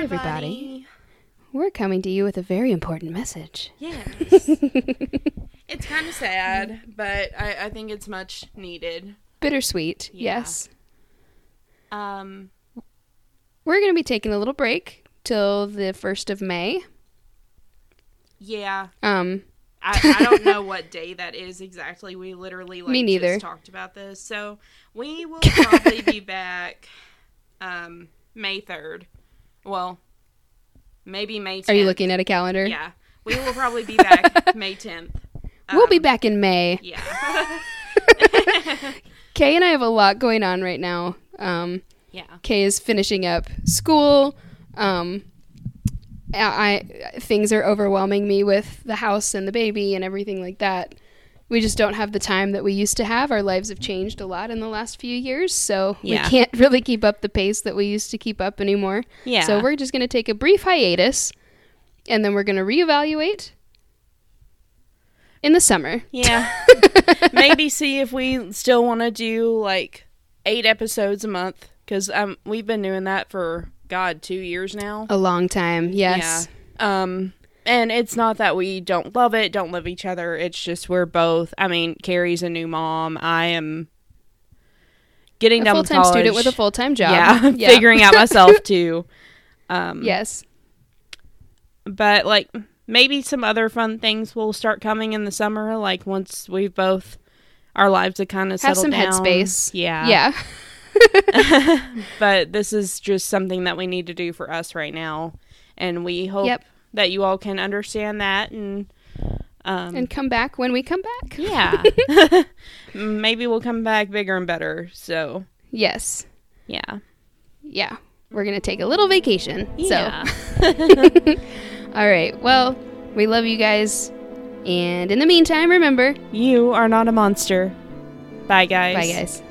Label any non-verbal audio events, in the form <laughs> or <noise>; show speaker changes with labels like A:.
A: Hi, everybody. We're coming to you with a very important message.
B: Yes. <laughs> it's kind of sad, but I, I think it's much needed.
A: Bittersweet,
B: Yeah.
A: yes.
B: Um,
A: We're going to be taking a little break till the 1st of May.
B: yeah.
A: Um,
B: I, I don't <laughs> know what day that is exactly. We literally like
A: Me neither.
B: just talked about this. So we will probably be <laughs> back um May 3rd. Well, maybe May 10th.
A: are you looking at a calendar?
B: Yeah. We will probably be back <laughs> May 10th.
A: We'll be
B: Um,
A: back in May.
B: Yeah. <laughs>
A: Kay and I have a lot going on right now. Um,
B: yeah.
A: Kay is finishing up school. Um, I, I things are overwhelming me with the house and the baby and everything like that. We just don't have the time that we used to have. Our lives have changed a lot in the last few years, so
B: Yeah.
A: we can't <laughs> really keep up the pace that we used to keep up anymore.
B: Yeah.
A: So we're just going to take a brief hiatus, and then we're going to reevaluate in the summer.
B: Yeah. <laughs> Maybe see if we still want to do like eight episodes a month because um we've been doing that for God two years now.
A: A long time, yes.
B: Yeah. Um, and it's not that we don't love it, don't love each other. It's just we're both. I mean, Carrie's a new mom. I am getting
A: A
B: done
A: full
B: with
A: time
B: college.
A: student with a full time job. <laughs>
B: Yeah, figuring out myself <laughs> too. Um,
A: yes.
B: but like maybe some other fun things will start coming in the summer. Like once we've both our lives have kind of
A: Have
B: settled
A: some
B: down.
A: headspace.
B: Yeah,
A: Yeah. <laughs>
B: but this is just something that we need to do for us right now, and we hope
A: Yep.
B: That you all can understand that and. Um,
A: and come back when we come back.
B: yeah, <laughs> <laughs> maybe we'll come back bigger and better. So
A: Yes.
B: yeah,
A: Yeah. We're going to take a little vacation.
B: yeah.
A: So, <laughs> all right. Well, we love you guys. And in the meantime, remember
B: you are not a monster. Bye, guys.
A: bye, guys.